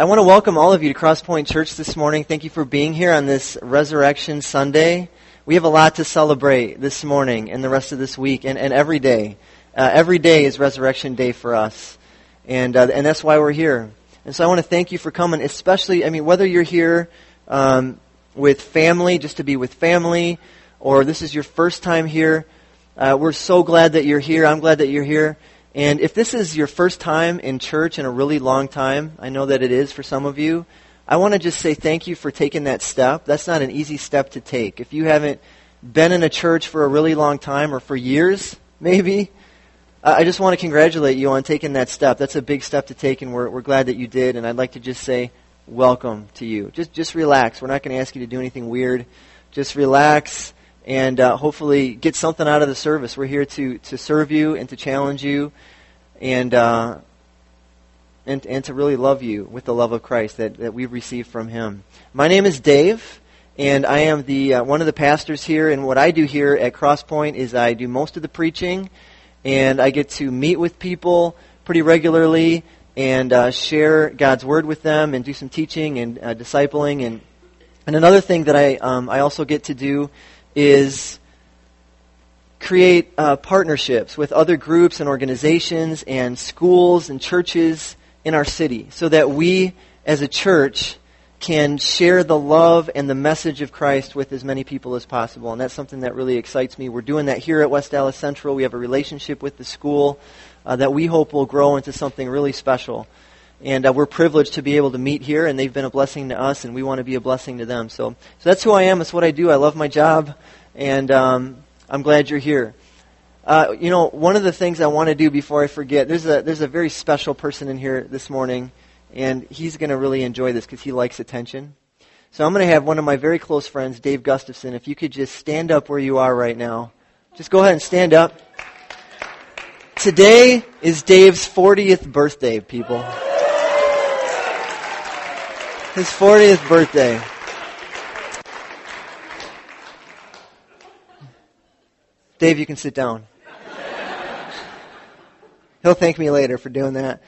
I want to welcome all of you to Crosspoint Church this morning. Thank you for being here on this Resurrection Sunday. We have a lot to celebrate this morning and the rest of this week and, and every day. Uh, every day is Resurrection Day for us. And, uh, and that's why we're here. And so I want to thank you for coming, especially, I mean, whether you're here um, with family, just to be with family, or this is your first time here, uh, we're so glad that you're here. I'm glad that you're here. And if this is your first time in church in a really long time, I know that it is for some of you, I want to just say thank you for taking that step. That's not an easy step to take. If you haven't been in a church for a really long time or for years, maybe, I just want to congratulate you on taking that step. That's a big step to take, and we're, we're glad that you did. And I'd like to just say welcome to you. Just, just relax. We're not going to ask you to do anything weird. Just relax and uh, hopefully get something out of the service. We're here to, to serve you and to challenge you and, uh, and, and to really love you with the love of Christ that, that we've received from Him. My name is Dave, and I am the, uh, one of the pastors here. And what I do here at Crosspoint is I do most of the preaching, and I get to meet with people pretty regularly and uh, share God's Word with them and do some teaching and uh, discipling. And, and another thing that I, um, I also get to do is create uh, partnerships with other groups and organizations and schools and churches in our city so that we as a church can share the love and the message of Christ with as many people as possible. And that's something that really excites me. We're doing that here at West Dallas Central. We have a relationship with the school uh, that we hope will grow into something really special. And uh, we're privileged to be able to meet here, and they've been a blessing to us, and we want to be a blessing to them. So, so that's who I am. That's what I do. I love my job, and um, I'm glad you're here. Uh, you know, one of the things I want to do before I forget, there's a there's a very special person in here this morning, and he's going to really enjoy this because he likes attention. So I'm going to have one of my very close friends, Dave Gustafson. If you could just stand up where you are right now, just go ahead and stand up. Today is Dave's 40th birthday, people. His 40th birthday. Dave, you can sit down. He'll thank me later for doing that.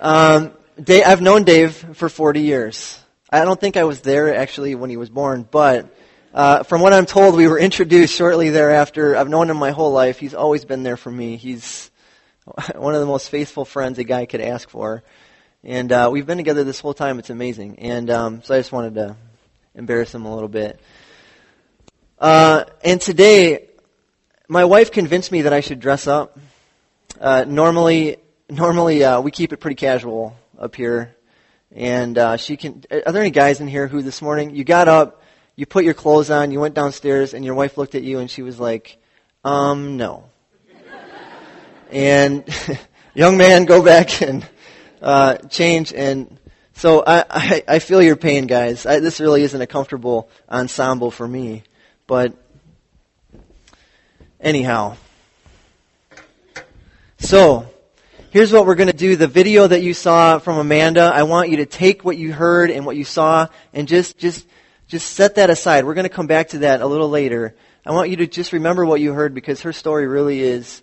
Um, Dave, I've known Dave for 40 years. I don't think I was there actually when he was born, but uh, from what I'm told, we were introduced shortly thereafter. I've known him my whole life. He's always been there for me. He's one of the most faithful friends a guy could ask for. And uh, we've been together this whole time. It's amazing. And um, so I just wanted to embarrass him a little bit. Uh, and today, my wife convinced me that I should dress up. Uh, normally, normally uh, we keep it pretty casual up here, and uh, she can. Are there any guys in here who this morning you got up, you put your clothes on, you went downstairs, and your wife looked at you and she was like, "Um, no." and young man, go back and uh, change and. So I, I, I feel your pain, guys. I, this really isn't a comfortable ensemble for me, but Anyhow. So, here's what we're going to do. The video that you saw from Amanda, I want you to take what you heard and what you saw and just, just, just set that aside. We're going to come back to that a little later. I want you to just remember what you heard because her story really is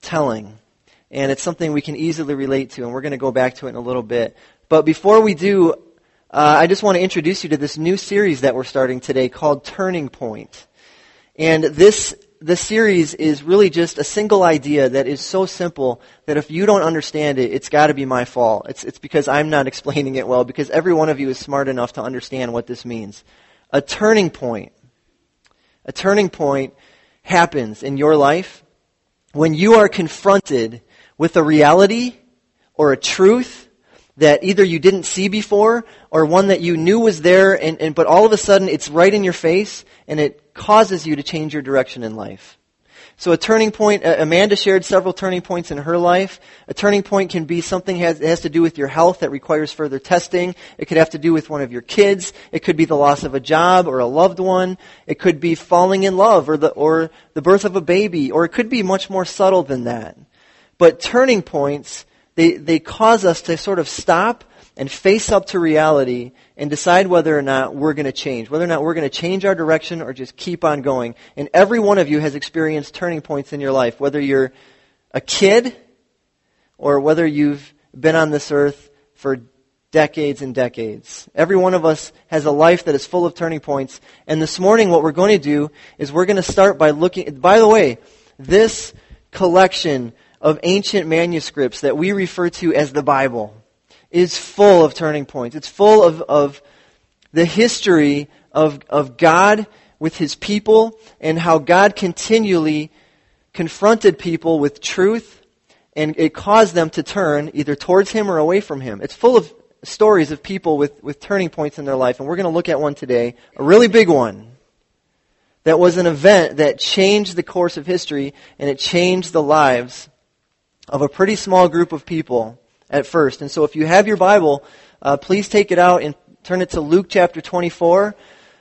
telling. And it's something we can easily relate to, and we're going to go back to it in a little bit. But before we do, uh, I just want to introduce you to this new series that we're starting today called Turning Point. And this the series is really just a single idea that is so simple that if you don't understand it, it's got to be my fault. It's, it's because I'm not explaining it well, because every one of you is smart enough to understand what this means. A turning point. A turning point happens in your life when you are confronted with a reality or a truth that either you didn't see before or one that you knew was there and, and but all of a sudden it's right in your face and it causes you to change your direction in life. So a turning point, uh, Amanda shared several turning points in her life. A turning point can be something that has, has to do with your health that requires further testing. It could have to do with one of your kids. It could be the loss of a job or a loved one. It could be falling in love or the, or the birth of a baby. Or it could be much more subtle than that. But turning points, they, they cause us to sort of stop and face up to reality and decide whether or not we're going to change, whether or not we're going to change our direction or just keep on going. And every one of you has experienced turning points in your life, whether you're a kid or whether you've been on this earth for decades and decades. Every one of us has a life that is full of turning points. And this morning, what we're going to do is we're going to start by looking, by the way, this collection of ancient manuscripts that we refer to as the Bible is full of turning points. It's full of, of the history of, of God with his people and how God continually confronted people with truth and it caused them to turn either towards him or away from him. It's full of stories of people with, with turning points in their life, and we're going to look at one today, a really big one. That was an event that changed the course of history, and it changed the lives of a pretty small group of people at first. And so if you have your Bible, uh, please take it out and turn it to Luke chapter 24.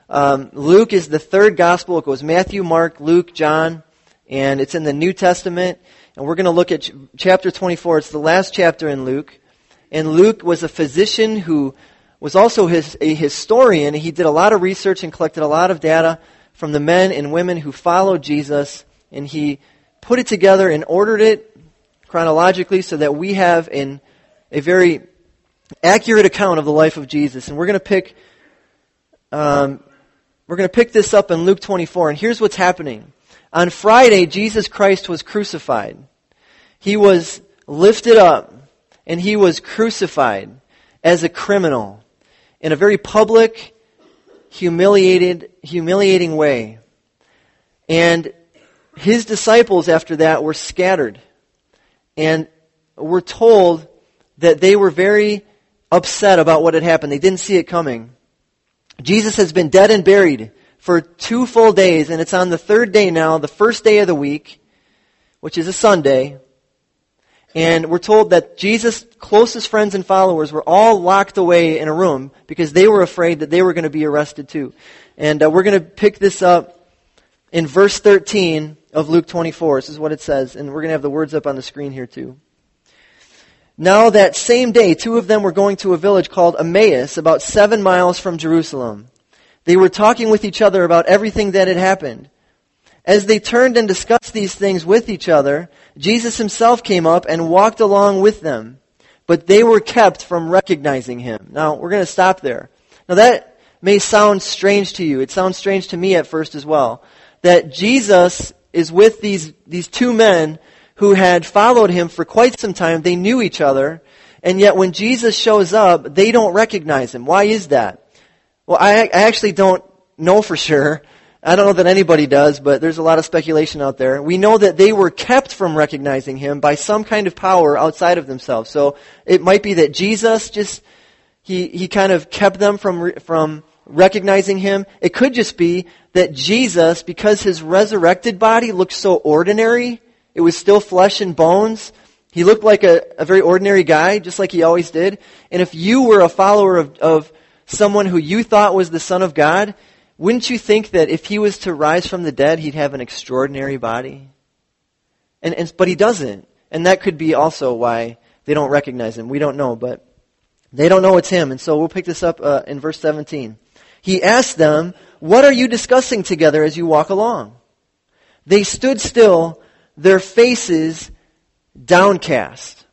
Um, Luke is the third gospel. It goes Matthew, Mark, Luke, John, and it's in the New Testament. And we're going to look at ch- chapter 24. It's the last chapter in Luke. And Luke was a physician who was also his, a historian. He did a lot of research and collected a lot of data from the men and women who followed Jesus. And he put it together and ordered it chronologically so that we have a very accurate account of the life of Jesus. And we're going to pick um, we're going to pick this up in Luke 24. And here's what's happening. On Friday, Jesus Christ was crucified. He was lifted up and he was crucified as a criminal in a very public, humiliated, humiliating way. And his disciples after that were scattered. And we're told that they were very upset about what had happened. They didn't see it coming. Jesus has been dead and buried for two full days, and it's on the third day now, the first day of the week, which is a Sunday. And we're told that Jesus' closest friends and followers were all locked away in a room because they were afraid that they were going to be arrested too. And uh, we're going to pick this up in verse 13 of Luke 24. This is what it says, and we're going to have the words up on the screen here too. Now that same day, two of them were going to a village called Emmaus, about seven miles from Jerusalem. They were talking with each other about everything that had happened. As they turned and discussed these things with each other, Jesus himself came up and walked along with them, but they were kept from recognizing him. Now, we're going to stop there. Now, that may sound strange to you. It sounds strange to me at first as well. That Jesus is with these, these two men who had followed him for quite some time. They knew each other, and yet when Jesus shows up, they don't recognize him. Why is that? Well, I, I actually don't know for sure. I don't know that anybody does, but there's a lot of speculation out there. We know that they were kept from recognizing him by some kind of power outside of themselves. So it might be that Jesus just, he, he kind of kept them from, from recognizing him. It could just be that Jesus, because his resurrected body looked so ordinary, it was still flesh and bones, he looked like a, a very ordinary guy, just like he always did. And if you were a follower of, of someone who you thought was the Son of God, wouldn't you think that if he was to rise from the dead, he'd have an extraordinary body? And, and, but he doesn't. And that could be also why they don't recognize him. We don't know, but they don't know it's him. And so we'll pick this up uh, in verse 17. He asked them, What are you discussing together as you walk along? They stood still, their faces downcast.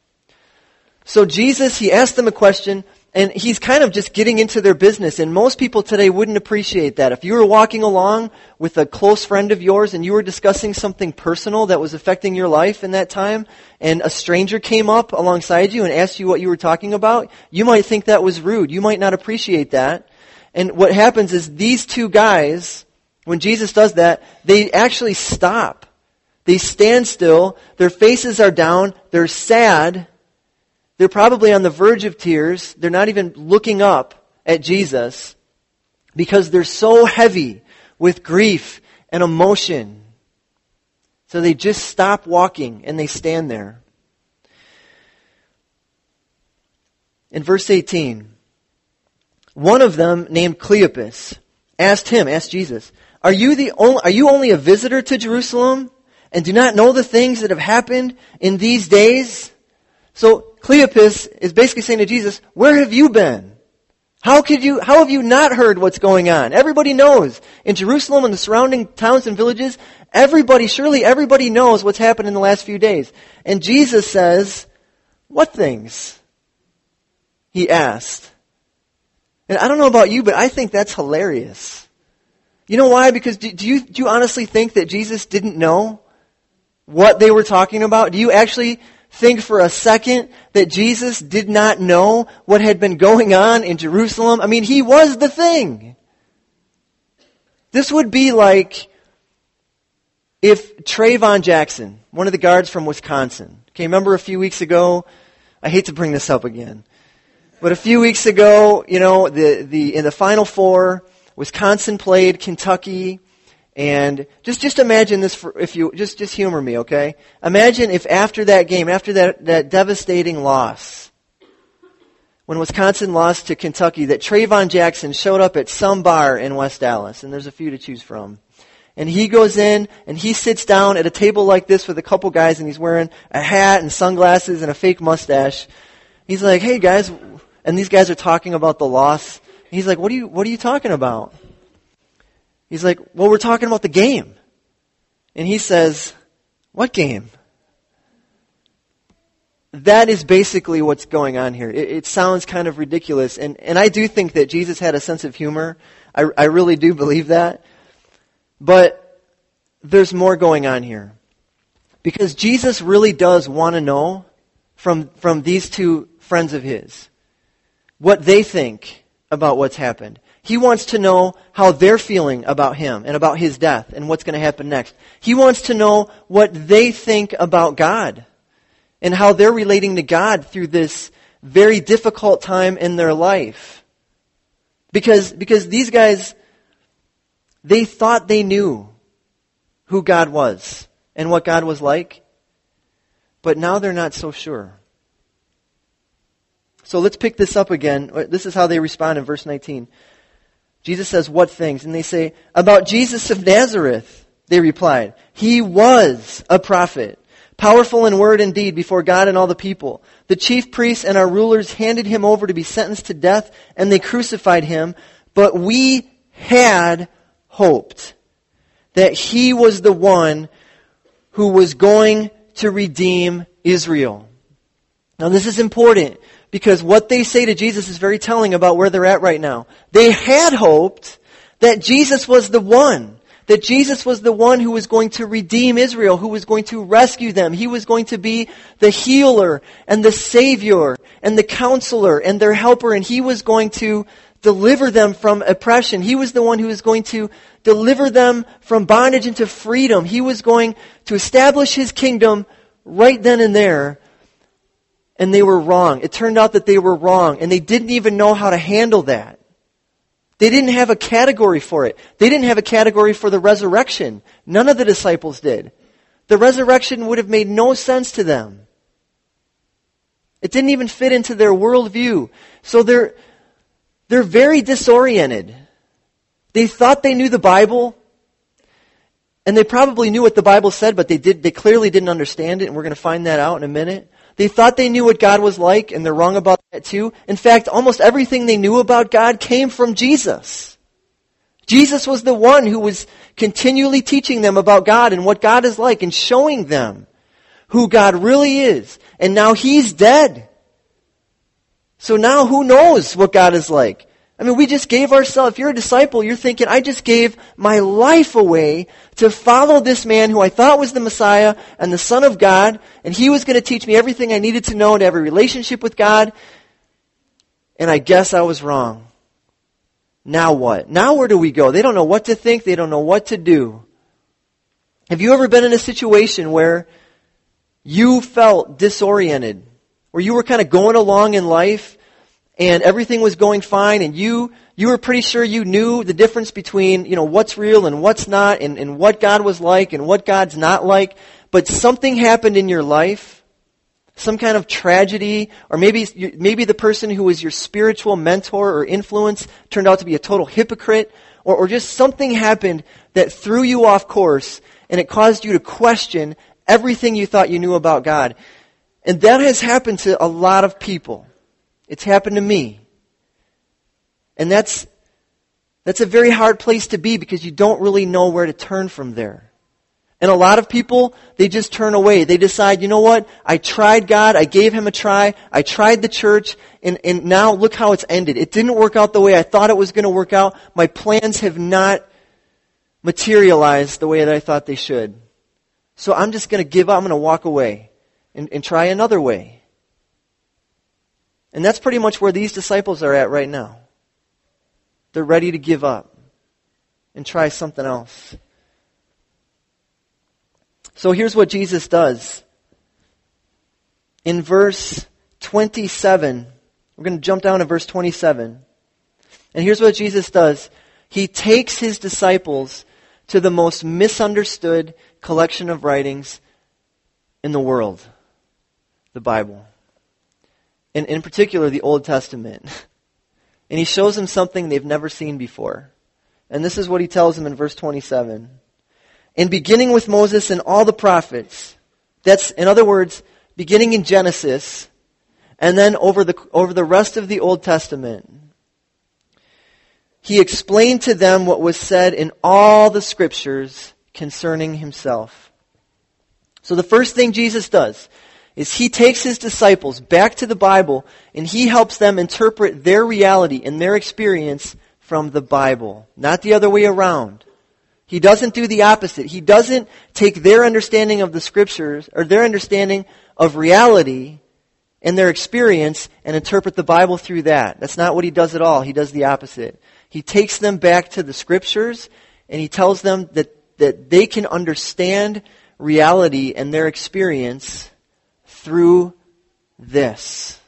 So Jesus, he asked them a question and he's kind of just getting into their business. And most people today wouldn't appreciate that. If you were walking along with a close friend of yours and you were discussing something personal that was affecting your life in that time, and a stranger came up alongside you and asked you what you were talking about, you might think that was rude. You might not appreciate that. And what happens is these two guys, when Jesus does that, they actually stop. They stand still. Their faces are down. They're sad they're probably on the verge of tears. They're not even looking up at Jesus because they're so heavy with grief and emotion. So they just stop walking and they stand there. In verse 18, one of them named Cleopas asked him, asked Jesus, are you, the only, are you only a visitor to Jerusalem and do not know the things that have happened in these days? So Cleopas is basically saying to Jesus, where have you been? How could you, how have you not heard what's going on? Everybody knows. In Jerusalem and the surrounding towns and villages, everybody, surely everybody knows what's happened in the last few days. And Jesus says, what things? He asked. And I don't know about you, but I think that's hilarious. You know why? Because do, do, you, do you honestly think that Jesus didn't know what they were talking about? Do you actually think for a second that Jesus did not know what had been going on in Jerusalem? I mean, he was the thing. This would be like if Traevon Jackson, one of the guards from Wisconsin, okay, remember a few weeks ago, I hate to bring this up again, but a few weeks ago, you know, the, the, in the Final Four, Wisconsin played Kentucky, and just, just imagine this for, if you, just, just humor me, okay? Imagine if after that game, after that, that devastating loss, when Wisconsin lost to Kentucky, that Traevon Jackson showed up at some bar in West Dallas, and there's a few to choose from. And he goes in and he sits down at a table like this with a couple guys and he's wearing a hat and sunglasses and a fake mustache. He's like, hey guys, and these guys are talking about the loss. He's like, what are you, what are you talking about? He's like, well, we're talking about the game. And he says, what game? That is basically what's going on here. It, it, sounds kind of ridiculous. And, and I do think that Jesus had a sense of humor. I, I really do believe that. But there's more going on here. Because Jesus really does want to know from, from these two friends of his what they think about what's happened. He wants to know how they're feeling about him and about his death and what's going to happen next. He wants to know what they think about God and how they're relating to God through this very difficult time in their life. Because, because these guys, they thought they knew who God was and what God was like, but now they're not so sure. So let's pick this up again. This is how they respond in verse 19. Jesus says, What things? And they say, About Jesus of Nazareth. They replied, He was a prophet, powerful in word and deed before God and all the people. The chief priests and our rulers handed him over to be sentenced to death, and they crucified him. But we had hoped that he was the one who was going to redeem Israel. Now, this is important because what they say to Jesus is very telling about where they're at right now. They had hoped that Jesus was the one. That Jesus was the one who was going to redeem Israel, who was going to rescue them. He was going to be the healer and the savior and the counselor and their helper and he was going to deliver them from oppression. He was the one who was going to deliver them from bondage into freedom. He was going to establish his kingdom right then and there and they were wrong. It turned out that they were wrong, and they didn't even know how to handle that. They didn't have a category for it. They didn't have a category for the resurrection. None of the disciples did. The resurrection would have made no sense to them. It didn't even fit into their worldview. So they're, they're very disoriented. They thought they knew the Bible, and they probably knew what the Bible said, but they did, they clearly didn't understand it, and we're going to find that out in a minute. They thought they knew what God was like, and they're wrong about that too. In fact, almost everything they knew about God came from Jesus. Jesus was the one who was continually teaching them about God and what God is like and showing them who God really is. And now He's dead. So now who knows what God is like? I mean, we just gave ourselves, if you're a disciple, you're thinking, I just gave my life away to follow this man who I thought was the Messiah and the Son of God, and he was going to teach me everything I needed to know to have a relationship with God, and I guess I was wrong. Now what? Now where do we go? They don't know what to think, they don't know what to do. Have you ever been in a situation where you felt disoriented, where you were kind of going along in life, and everything was going fine and you you were pretty sure you knew the difference between you know what's real and what's not and, and what god was like and what god's not like. But something happened in your life some kind of tragedy or maybe maybe the person who was your spiritual mentor or influence turned out to be a total hypocrite or, or just something happened that threw you off course and it caused you to question everything you thought you knew about god. And that has happened to a lot of people it's happened to me. And that's, that's a very hard place to be because you don't really know where to turn from there. And a lot of people, they just turn away. They decide, you know what? I tried God. I gave him a try. I tried the church. And, and now look how it's ended. It didn't work out the way I thought it was going to work out. My plans have not materialized the way that I thought they should. So I'm just going to give up. I'm going to walk away and, and try another way. And that's pretty much where these disciples are at right now. They're ready to give up and try something else. So here's what Jesus does. In verse 27, we're going to jump down to verse 27. And here's what Jesus does. He takes his disciples to the most misunderstood collection of writings in the world, the Bible. And in particular, the Old Testament. And he shows them something they've never seen before. And this is what he tells them in verse 27. And beginning with Moses and all the prophets, that's, in other words, beginning in Genesis, and then over the, over the rest of the Old Testament, he explained to them what was said in all the scriptures concerning himself. So the first thing Jesus does is he takes his disciples back to the Bible and he helps them interpret their reality and their experience from the Bible, not the other way around. He doesn't do the opposite. He doesn't take their understanding of the scriptures or their understanding of reality and their experience and interpret the Bible through that. That's not what he does at all. He does the opposite. He takes them back to the scriptures and he tells them that, that they can understand reality and their experience through this.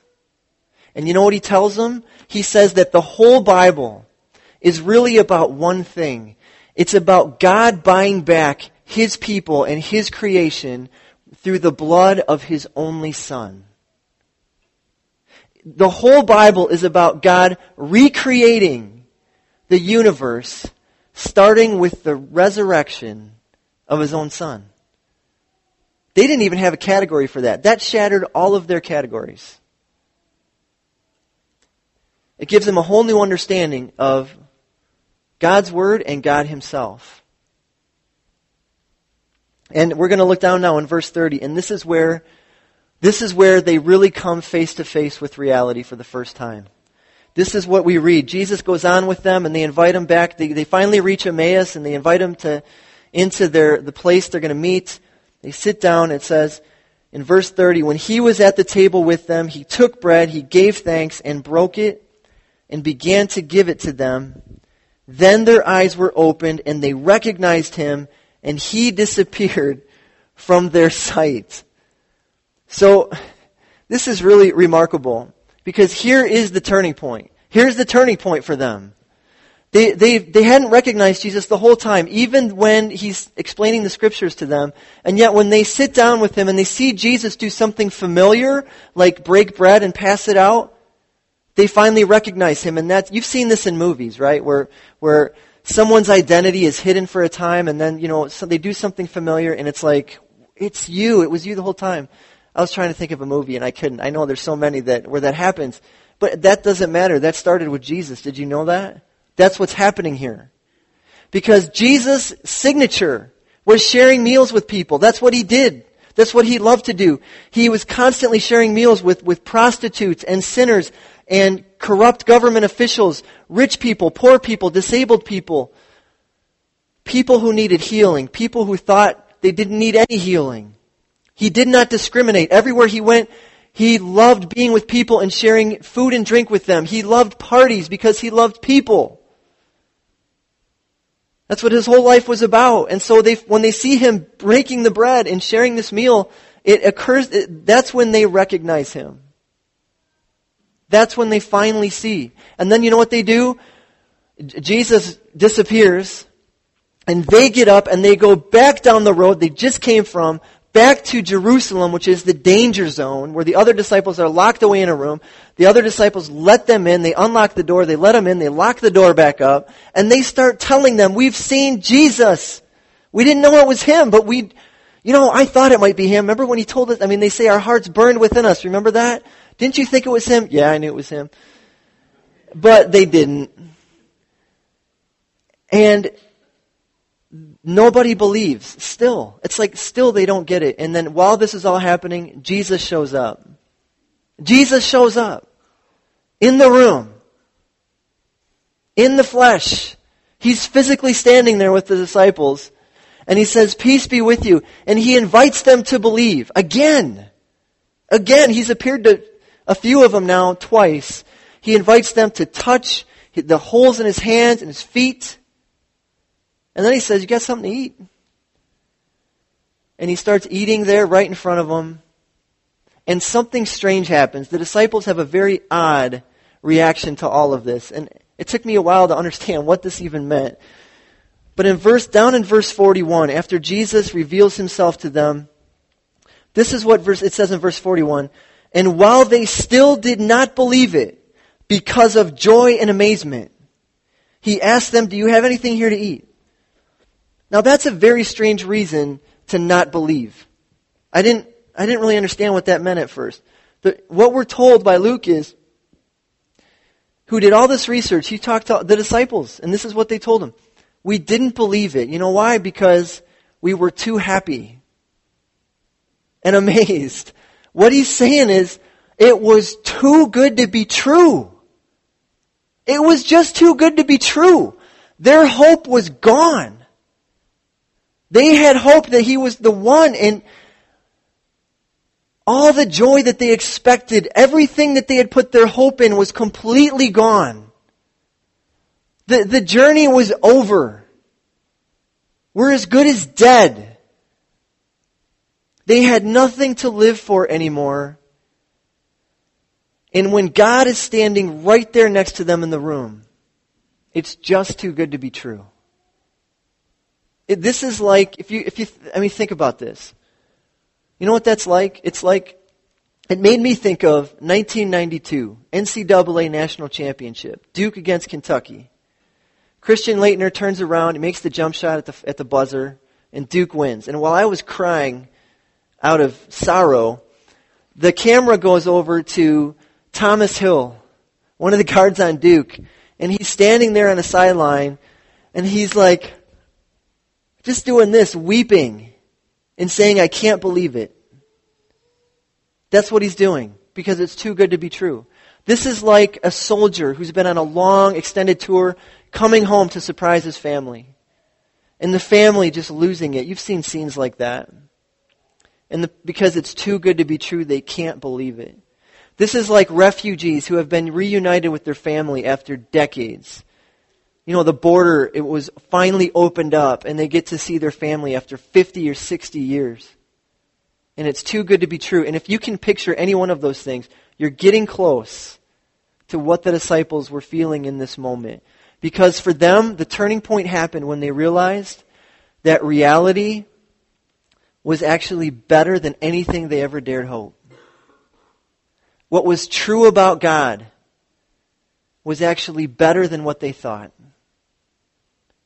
And you know what he tells them? He says that the whole Bible is really about one thing. It's about God buying back his people and his creation through the blood of his only son. The whole Bible is about God recreating the universe, starting with the resurrection of his own son. They didn't even have a category for that. That shattered all of their categories. It gives them a whole new understanding of God's Word and God Himself. And we're going to look down now in verse 30, and this is where this is where they really come face to face with reality for the first time. This is what we read. Jesus goes on with them and they invite him back. They, they finally reach Emmaus and they invite him to, into their, the place they're going to meet. They sit down. It says in verse 30, when he was at the table with them, he took bread, he gave thanks and broke it and began to give it to them. Then their eyes were opened and they recognized him and he disappeared from their sight. So, this is really remarkable. Because here is the turning point. Here's the turning point for them. They, they, they hadn't recognized Jesus the whole time, even when he's explaining the scriptures to them. And yet when they sit down with him and they see Jesus do something familiar, like break bread and pass it out, they finally recognize him. And that's, you've seen this in movies, right? Where, where someone's identity is hidden for a time and then, you know, so they do something familiar and it's like, it's you. It was you the whole time. I was trying to think of a movie and I couldn't. I know there's so many that where that happens, but that doesn't matter. That started with Jesus. Did you know that? That's what's happening here. Because Jesus' signature was sharing meals with people. That's what he did. That's what he loved to do. He was constantly sharing meals with, with prostitutes and sinners and corrupt government officials, rich people, poor people, disabled people, people who needed healing, people who thought they didn't need any healing. He did not discriminate. Everywhere he went, he loved being with people and sharing food and drink with them. He loved parties because he loved people. That's what his whole life was about. And so they, when they see him breaking the bread and sharing this meal, it occurs, it, that's when they recognize him. That's when they finally see. And then you know what they do? Jesus disappears and they get up and they go back down the road they just came from back to Jerusalem, which is the danger zone, where the other disciples are locked away in a room. The other disciples let them in, they unlock the door, they let them in, they lock the door back up, and they start telling them, we've seen Jesus. We didn't know it was him, but we, you know, I thought it might be him. Remember when he told us, I mean, they say our hearts burned within us. Remember that? Didn't you think it was him? Yeah, I knew it was him. But they didn't. And Nobody believes. Still. It's like still they don't get it. And then while this is all happening, Jesus shows up. Jesus shows up. In the room. In the flesh. He's physically standing there with the disciples. And he says, peace be with you. And he invites them to believe. Again. Again. He's appeared to a few of them now twice. He invites them to touch the holes in his hands and his feet. And then he says, You got something to eat? And he starts eating there right in front of them. And something strange happens. The disciples have a very odd reaction to all of this. And it took me a while to understand what this even meant. But in verse, down in verse 41, after Jesus reveals himself to them, this is what verse, it says in verse 41. And while they still did not believe it, because of joy and amazement, he asked them, Do you have anything here to eat? Now that's a very strange reason to not believe. I didn't, I didn't really understand what that meant at first. But what we're told by Luke is, who did all this research, he talked to the disciples, and this is what they told him. We didn't believe it. You know why? Because we were too happy and amazed. What he's saying is, it was too good to be true. It was just too good to be true. Their hope was gone. They had hoped that he was the one and all the joy that they expected, everything that they had put their hope in was completely gone. The, the journey was over. We're as good as dead. They had nothing to live for anymore. And when God is standing right there next to them in the room, it's just too good to be true. It, this is like, if you, if you, I mean, think about this. You know what that's like? It's like, it made me think of 1992 NCAA National Championship, Duke against Kentucky. Christian Laettner turns around, he makes the jump shot at the, at the buzzer, and Duke wins. And while I was crying out of sorrow, the camera goes over to Thomas Hill, one of the guards on Duke, and he's standing there on the sideline, and he's like, just doing this, weeping and saying, I can't believe it. That's what he's doing because it's too good to be true. This is like a soldier who's been on a long, extended tour coming home to surprise his family. And the family just losing it. You've seen scenes like that. And the, because it's too good to be true, they can't believe it. This is like refugees who have been reunited with their family after decades you know, the border, it was finally opened up and they get to see their family after 50 or 60 years. And it's too good to be true. And if you can picture any one of those things, you're getting close to what the disciples were feeling in this moment. Because for them, the turning point happened when they realized that reality was actually better than anything they ever dared hope. What was true about God was actually better than what they thought.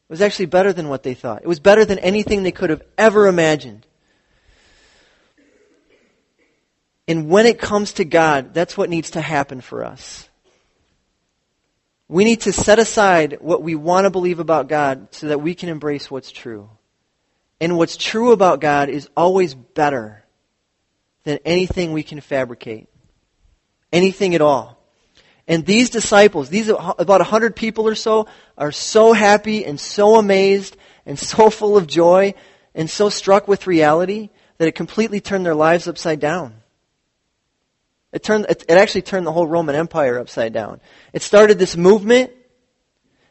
It was actually better than what they thought. It was better than anything they could have ever imagined. And when it comes to God, that's what needs to happen for us. We need to set aside what we want to believe about God so that we can embrace what's true. And what's true about God is always better than anything we can fabricate. Anything at all. And these disciples, these about a hundred people or so, are so happy and so amazed and so full of joy and so struck with reality that it completely turned their lives upside down. It turned, it, actually turned the whole Roman Empire upside down. It started this movement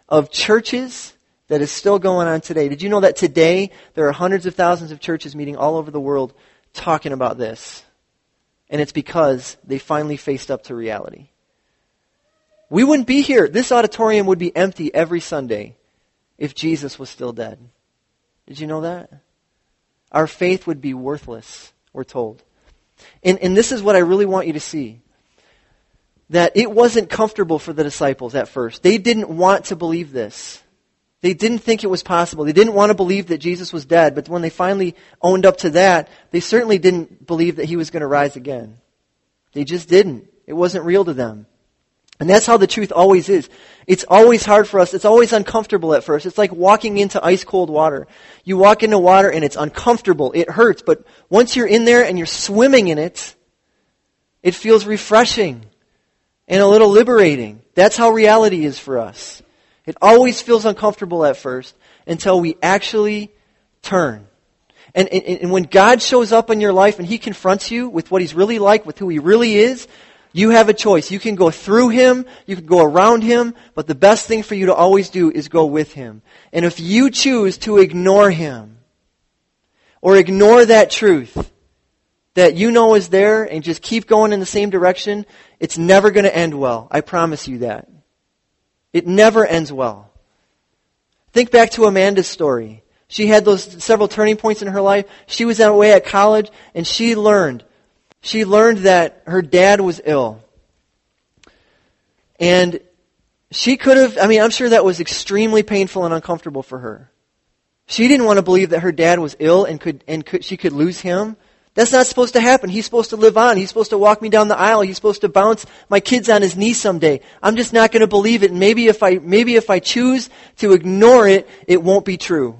of churches that is still going on today. Did you know that today there are hundreds of thousands of churches meeting all over the world talking about this? And it's because they finally faced up to reality. We wouldn't be here. This auditorium would be empty every Sunday if Jesus was still dead. Did you know that? Our faith would be worthless, we're told. And, and this is what I really want you to see. That it wasn't comfortable for the disciples at first. They didn't want to believe this. They didn't think it was possible. They didn't want to believe that Jesus was dead. But when they finally owned up to that, they certainly didn't believe that he was going to rise again. They just didn't. It wasn't real to them. And that's how the truth always is. It's always hard for us. It's always uncomfortable at first. It's like walking into ice cold water. You walk into water and it's uncomfortable. It hurts. But once you're in there and you're swimming in it, it feels refreshing and a little liberating. That's how reality is for us. It always feels uncomfortable at first until we actually turn. And, and, and when God shows up in your life and He confronts you with what He's really like, with who He really is, you have a choice. You can go through him, you can go around him, but the best thing for you to always do is go with him. And if you choose to ignore him, or ignore that truth that you know is there and just keep going in the same direction, it's never going to end well. I promise you that. It never ends well. Think back to Amanda's story. She had those several turning points in her life. She was away at college and she learned she learned that her dad was ill. And she could have, I mean, I'm sure that was extremely painful and uncomfortable for her. She didn't want to believe that her dad was ill and could, and could, she could lose him. That's not supposed to happen. He's supposed to live on. He's supposed to walk me down the aisle. He's supposed to bounce my kids on his knee someday. I'm just not going to believe it. And maybe if I, maybe if I choose to ignore it, it won't be true.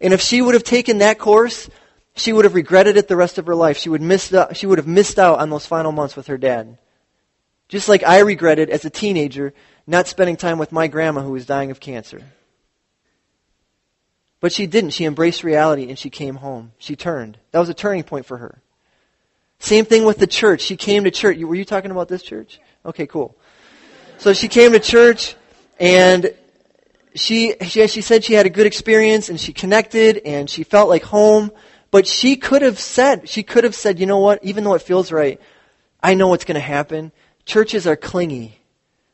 And if she would have taken that course, she would have regretted it the rest of her life. She would, miss the, she would have missed out on those final months with her dad. Just like I regretted as a teenager not spending time with my grandma who was dying of cancer. But she didn't. She embraced reality and she came home. She turned. That was a turning point for her. Same thing with the church. She came to church. Were you talking about this church? Okay, cool. So she came to church and she, she, she said she had a good experience and she connected and she felt like home. But she could have said, she could have said, you know what, even though it feels right, I know what's going to happen. Churches are clingy.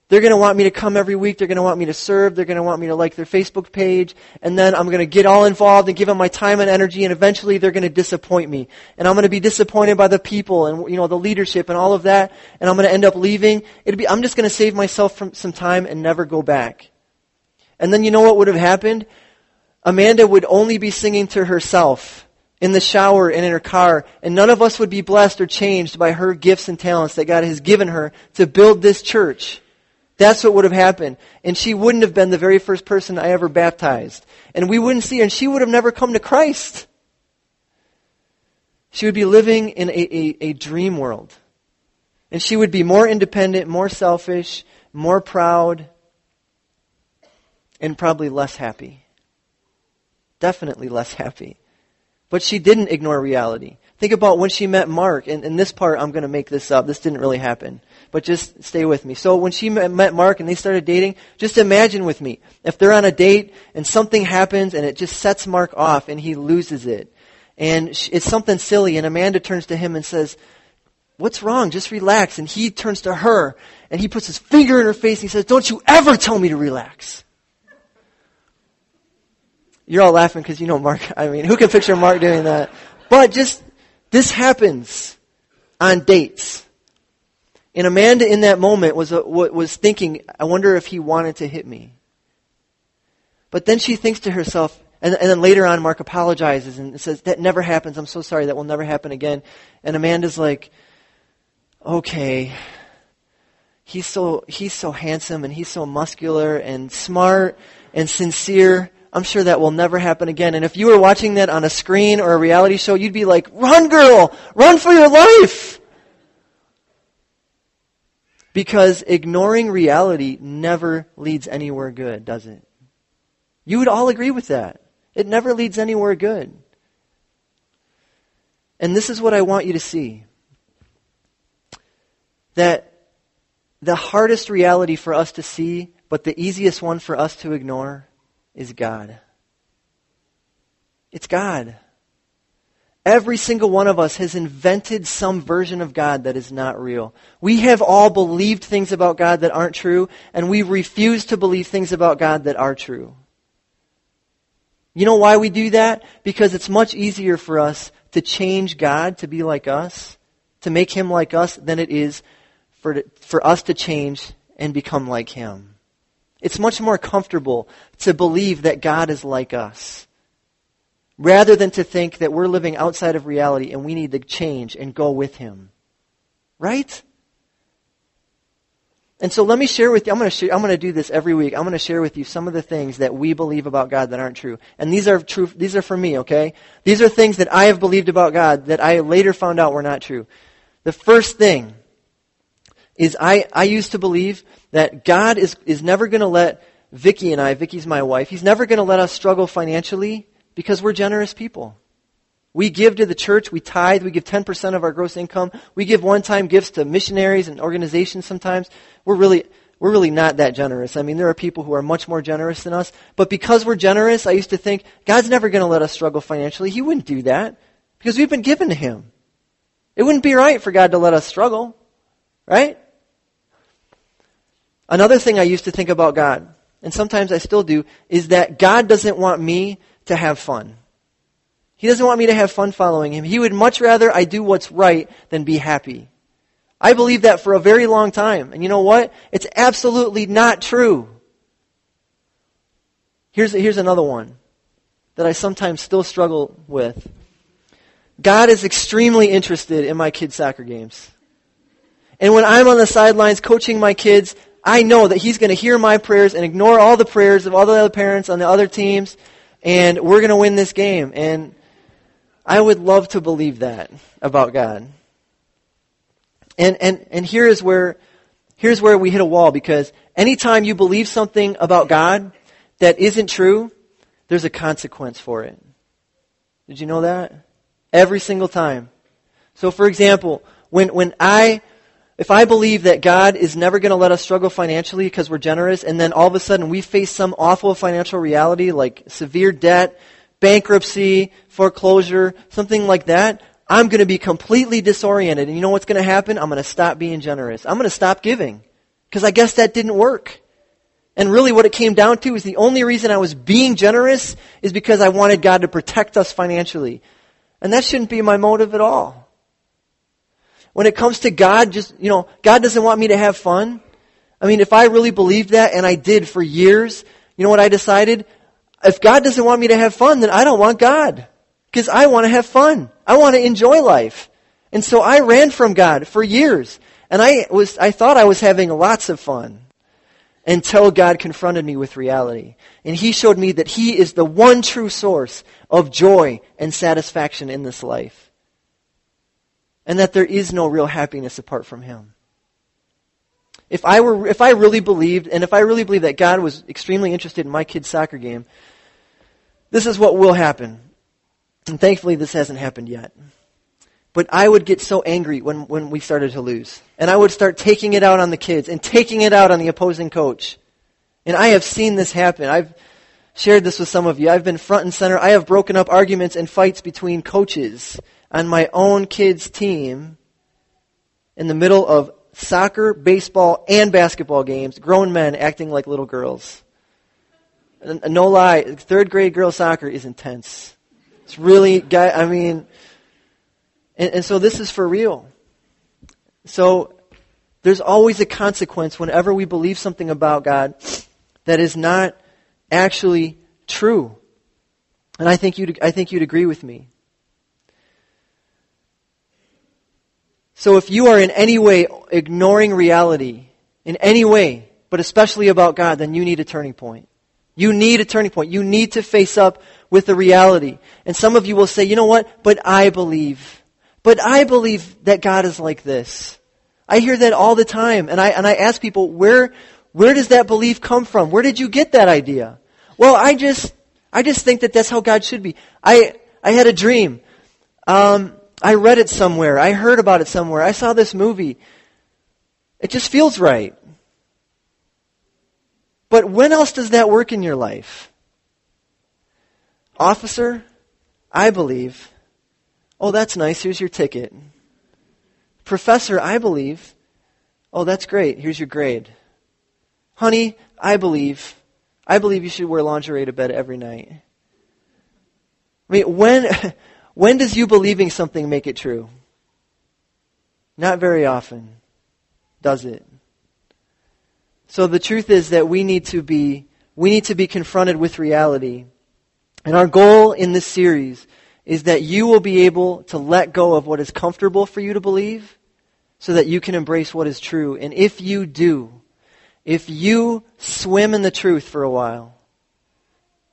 They're going to want me to come every week. They're going to want me to serve. They're going to want me to like their Facebook page. And then I'm going to get all involved and give them my time and energy. And eventually they're going to disappoint me. And I'm going to be disappointed by the people and, you know, the leadership and all of that. And I'm going to end up leaving. It'd be, I'm just going to save myself from some time and never go back. And then you know what would have happened? Amanda would only be singing to herself in the shower and in her car, and none of us would be blessed or changed by her gifts and talents that God has given her to build this church. That's what would have happened. And she wouldn't have been the very first person I ever baptized. And we wouldn't see her, and she would have never come to Christ. She would be living in a, a, a dream world. And she would be more independent, more selfish, more proud, and probably less happy. Definitely less happy. But she didn't ignore reality. Think about when she met Mark, and in this part I'm going to make this up. This didn't really happen. But just stay with me. So when she met Mark and they started dating, just imagine with me. If they're on a date and something happens and it just sets Mark off and he loses it. And it's something silly and Amanda turns to him and says, What's wrong? Just relax. And he turns to her and he puts his finger in her face and he says, Don't you ever tell me to relax. You're all laughing because you know Mark. I mean, who can picture Mark doing that? But just, this happens on dates. And Amanda in that moment was, uh, a, was thinking, I wonder if he wanted to hit me. But then she thinks to herself, and, and, then later on Mark apologizes and says, that never happens. I'm so sorry. That will never happen again. And Amanda's like, okay. He's so, he's so handsome and he's so muscular and smart and sincere. I'm sure that will never happen again. And if you were watching that on a screen or a reality show, you'd be like, run girl! Run for your life! Because ignoring reality never leads anywhere good, does it? You would all agree with that. It never leads anywhere good. And this is what I want you to see. That the hardest reality for us to see, but the easiest one for us to ignore, is God. It's God. Every single one of us has invented some version of God that is not real. We have all believed things about God that aren't true, and we refuse to believe things about God that are true. You know why we do that? Because it's much easier for us to change God to be like us, to make Him like us, than it is for, for us to change and become like Him. It's much more comfortable to believe that God is like us rather than to think that we're living outside of reality and we need to change and go with Him. Right? And so let me share with you, I'm going to share, I'm going to do this every week. I'm going to share with you some of the things that we believe about God that aren't true. And these are true, these are for me, okay? These are things that I have believed about God that I later found out were not true. The first thing is I, I used to believe that God is, is never going to let Vicky and I, Vicky's my wife, He's never going to let us struggle financially because we're generous people. We give to the church, we tithe, we give 10% of our gross income. We give one-time gifts to missionaries and organizations sometimes. We're really, we're really not that generous. I mean, there are people who are much more generous than us. But because we're generous, I used to think, God's never going to let us struggle financially. He wouldn't do that because we've been given to Him. It wouldn't be right for God to let us struggle. Right? Another thing I used to think about God, and sometimes I still do, is that God doesn't want me to have fun. He doesn't want me to have fun following him. He would much rather I do what's right than be happy. I believed that for a very long time. And you know what? It's absolutely not true. Here's, here's another one that I sometimes still struggle with. God is extremely interested in my kids' soccer games. And when I'm on the sidelines coaching my kids, I know that He's going to hear my prayers and ignore all the prayers of all the other parents on the other teams, and we're going to win this game. And I would love to believe that about God. And, and, and here is where, here's where we hit a wall because anytime you believe something about God that isn't true, there's a consequence for it. Did you know that? Every single time. So for example, when, when I, if I believe that God is never going to let us struggle financially because we're generous, and then all of a sudden we face some awful financial reality like severe debt, bankruptcy, foreclosure, something like that, I'm going to be completely disoriented. And you know what's going to happen? I'm going to stop being generous. I'm going to stop giving. Because I guess that didn't work. And really what it came down to is the only reason I was being generous is because I wanted God to protect us financially. And that shouldn't be my motive at all. When it comes to God, just, you know, God doesn't want me to have fun. I mean, if I really believed that, and I did for years, you know what I decided? If God doesn't want me to have fun, then I don't want God. Because I want to have fun. I want to enjoy life. And so I ran from God for years. And I was, I thought I was having lots of fun. Until God confronted me with reality. And He showed me that He is the one true source of joy and satisfaction in this life. And that there is no real happiness apart from Him. If I were, if I really believed, and if I really believed that God was extremely interested in my kid's soccer game, this is what will happen. And thankfully, this hasn't happened yet. But I would get so angry when, when we started to lose. And I would start taking it out on the kids and taking it out on the opposing coach. And I have seen this happen. I've shared this with some of you. I've been front and center. I have broken up arguments and fights between coaches on my own kids' team in the middle of soccer, baseball, and basketball games, grown men acting like little girls. No lie, third grade girls soccer is intense. It's really, I mean, and, and so this is for real. So there's always a consequence whenever we believe something about God that is not actually true. And I think you'd, I think you'd agree with me. So if you are in any way ignoring reality, in any way, but especially about God, then you need a turning point. You need a turning point. You need to face up with the reality. And some of you will say, you know what? But I believe. But I believe that God is like this. I hear that all the time. And I, and I ask people, where, where does that belief come from? Where did you get that idea? Well, I just, I just think that that's how God should be. I, I had a dream. Um, I read it somewhere. I heard about it somewhere. I saw this movie. It just feels right. But when else does that work in your life? Officer, I believe. Oh, that's nice. Here's your ticket. Professor, I believe. Oh, that's great. Here's your grade. Honey, I believe. I believe you should wear lingerie to bed every night. I mean, when, when does you believing something make it true? Not very often, does it? So the truth is that we need to be, we need to be confronted with reality. And our goal in this series is that you will be able to let go of what is comfortable for you to believe so that you can embrace what is true. And if you do, if you swim in the truth for a while,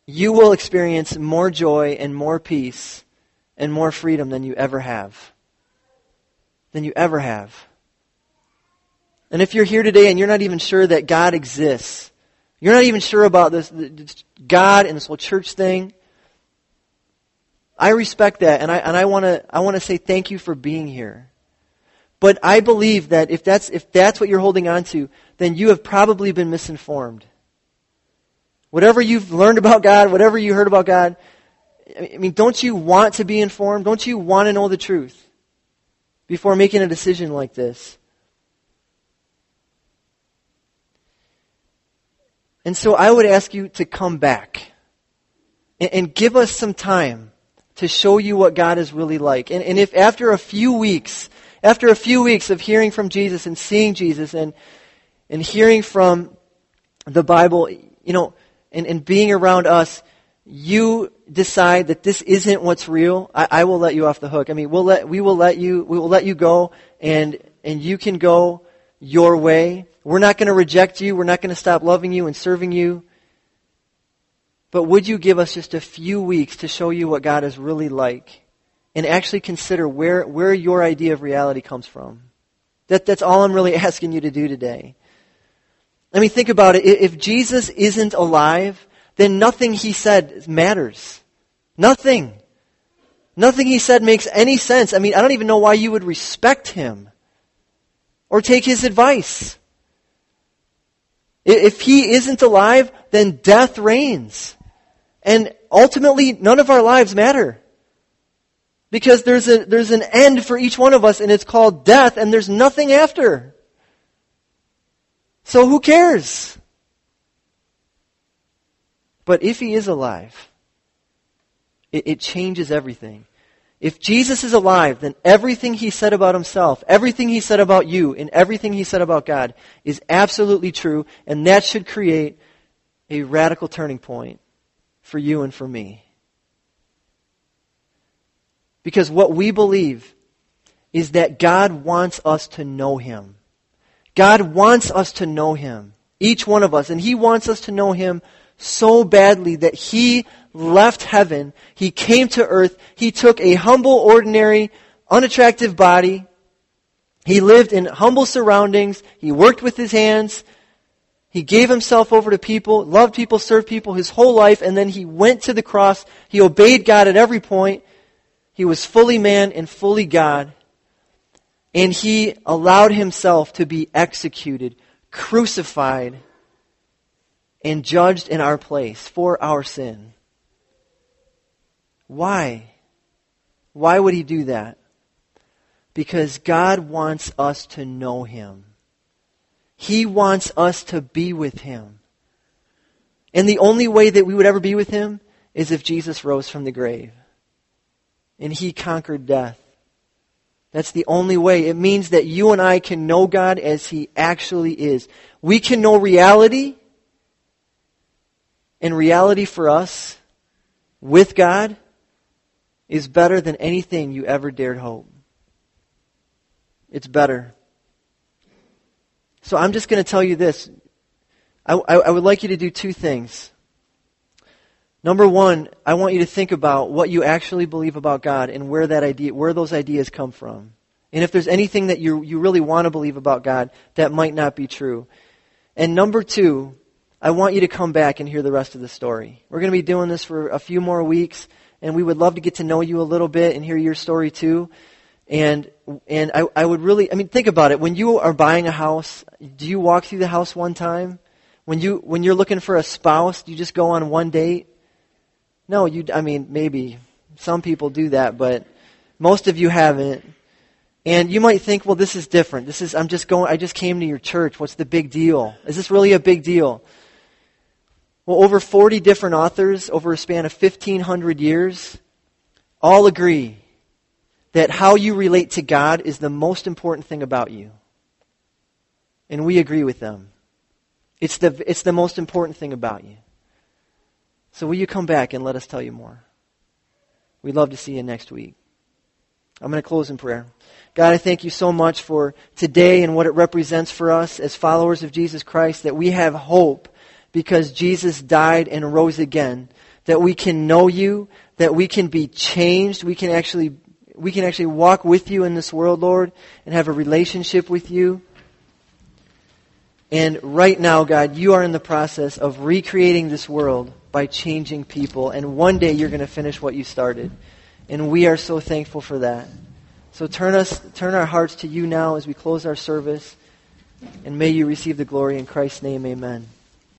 you will experience more joy and more peace and more freedom than you ever have. Than you ever have. And if you're here today and you're not even sure that God exists, you're not even sure about this, this God and this whole church thing, I respect that and I, and I want to I want to say thank you for being here. But I believe that if that's, if that's what you're holding on to, then you have probably been misinformed. Whatever you've learned about God, whatever you heard about God, I mean, don't you want to be informed? Don't you want to know the truth before making a decision like this? And so I would ask you to come back and, and give us some time to show you what God is really like. And, and if after a few weeks, after a few weeks of hearing from Jesus and seeing Jesus and, and hearing from the Bible, you know, and, and being around us, you decide that this isn't what's real, I, I will let you off the hook. I mean, we'll let, we will let you, we will let you go and, and you can go your way. We're not going to reject you. We're not going to stop loving you and serving you. But would you give us just a few weeks to show you what God is really like? and actually consider where, where your idea of reality comes from. That, that's all I'm really asking you to do today. I mean, think about it. If Jesus isn't alive, then nothing he said matters. Nothing. Nothing he said makes any sense. I mean, I don't even know why you would respect him or take his advice. If he isn't alive, then death reigns. And ultimately, none of our lives matter. Because there's, a, there's an end for each one of us, and it's called death, and there's nothing after. So who cares? But if he is alive, it, it changes everything. If Jesus is alive, then everything he said about himself, everything he said about you, and everything he said about God is absolutely true, and that should create a radical turning point for you and for me. Because what we believe is that God wants us to know Him. God wants us to know Him. Each one of us. And He wants us to know Him so badly that He left heaven. He came to earth. He took a humble, ordinary, unattractive body. He lived in humble surroundings. He worked with His hands. He gave himself over to people, loved people, served people his whole life, and then he went to the cross. He obeyed God at every point. He was fully man and fully God. And he allowed himself to be executed, crucified, and judged in our place for our sin. Why? Why would he do that? Because God wants us to know him. He wants us to be with him. And the only way that we would ever be with him is if Jesus rose from the grave and he conquered death. That's the only way. It means that you and I can know God as he actually is. We can know reality, and reality for us with God is better than anything you ever dared hope. It's better. So I'm just going to tell you this. I, I, I would like you to do two things. Number one, I want you to think about what you actually believe about God and where that idea, where those ideas come from. And if there's anything that you, you really want to believe about God that might not be true. And number two, I want you to come back and hear the rest of the story. We're going to be doing this for a few more weeks, and we would love to get to know you a little bit and hear your story too. And and I, I would really, I mean, think about it. When you are buying a house, do you walk through the house one time? When you when you're looking for a spouse, do you just go on one date? No, you, I mean, maybe some people do that, but most of you haven't. And you might think, well, this is different. This is, I'm just going, I just came to your church. What's the big deal? Is this really a big deal? Well, over 40 different authors over a span of 1,500 years all agree that how you relate to God is the most important thing about you. And we agree with them. It's the, it's the most important thing about you. So will you come back and let us tell you more? We'd love to see you next week. I'm going to close in prayer. God, I thank you so much for today and what it represents for us as followers of Jesus Christ, that we have hope because Jesus died and rose again, that we can know you, that we can be changed, we can actually we can actually walk with you in this world, Lord, and have a relationship with you. And right now, God, you are in the process of recreating this world by changing people. And one day you're going to finish what you started. And we are so thankful for that. So turn us, turn our hearts to you now as we close our service. And may you receive the glory in Christ's name. Amen.